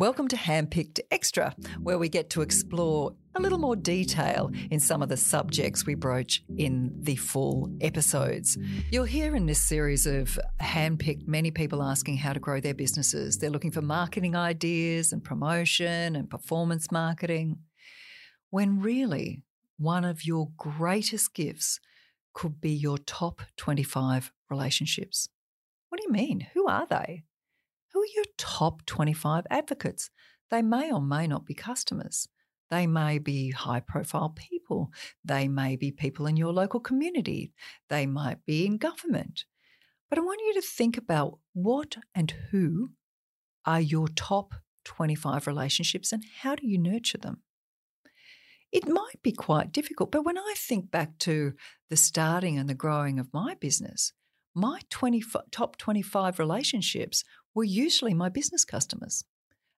Welcome to Handpicked Extra, where we get to explore a little more detail in some of the subjects we broach in the full episodes. You'll hear in this series of handpicked many people asking how to grow their businesses. They're looking for marketing ideas and promotion and performance marketing, when really one of your greatest gifts could be your top 25 relationships. What do you mean? Who are they? Who are your top 25 advocates? They may or may not be customers. They may be high profile people. They may be people in your local community. They might be in government. But I want you to think about what and who are your top 25 relationships and how do you nurture them? It might be quite difficult, but when I think back to the starting and the growing of my business, my 20, top 25 relationships were usually my business customers.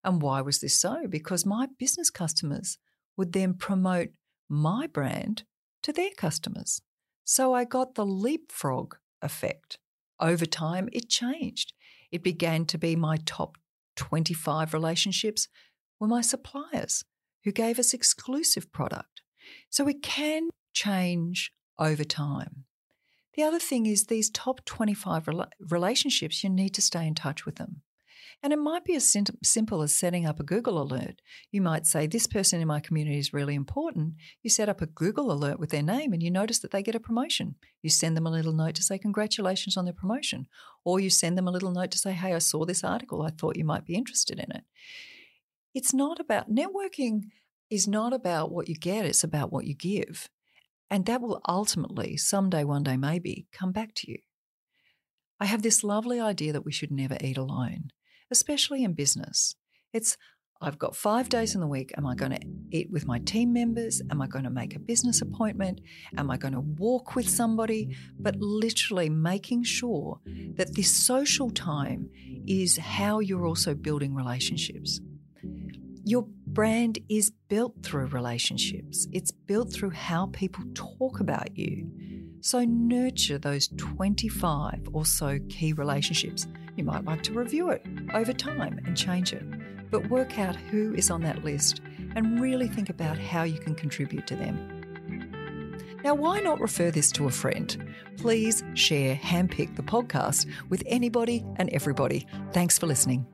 And why was this so? Because my business customers would then promote my brand to their customers. So I got the leapfrog effect. Over time, it changed. It began to be my top 25 relationships were my suppliers who gave us exclusive product. So it can change over time. The other thing is these top 25 relationships, you need to stay in touch with them. And it might be as simple as setting up a Google alert. You might say, This person in my community is really important. You set up a Google alert with their name and you notice that they get a promotion. You send them a little note to say, Congratulations on their promotion. Or you send them a little note to say, Hey, I saw this article. I thought you might be interested in it. It's not about networking, is not about what you get, it's about what you give. And that will ultimately, someday, one day, maybe, come back to you. I have this lovely idea that we should never eat alone, especially in business. It's, I've got five days in the week. Am I going to eat with my team members? Am I going to make a business appointment? Am I going to walk with somebody? But literally making sure that this social time is how you're also building relationships. Your brand is built through relationships, it's built through how people talk about you. So nurture those 25 or so key relationships. You might like to review it over time and change it, but work out who is on that list and really think about how you can contribute to them. Now, why not refer this to a friend? Please share Handpick the podcast with anybody and everybody. Thanks for listening.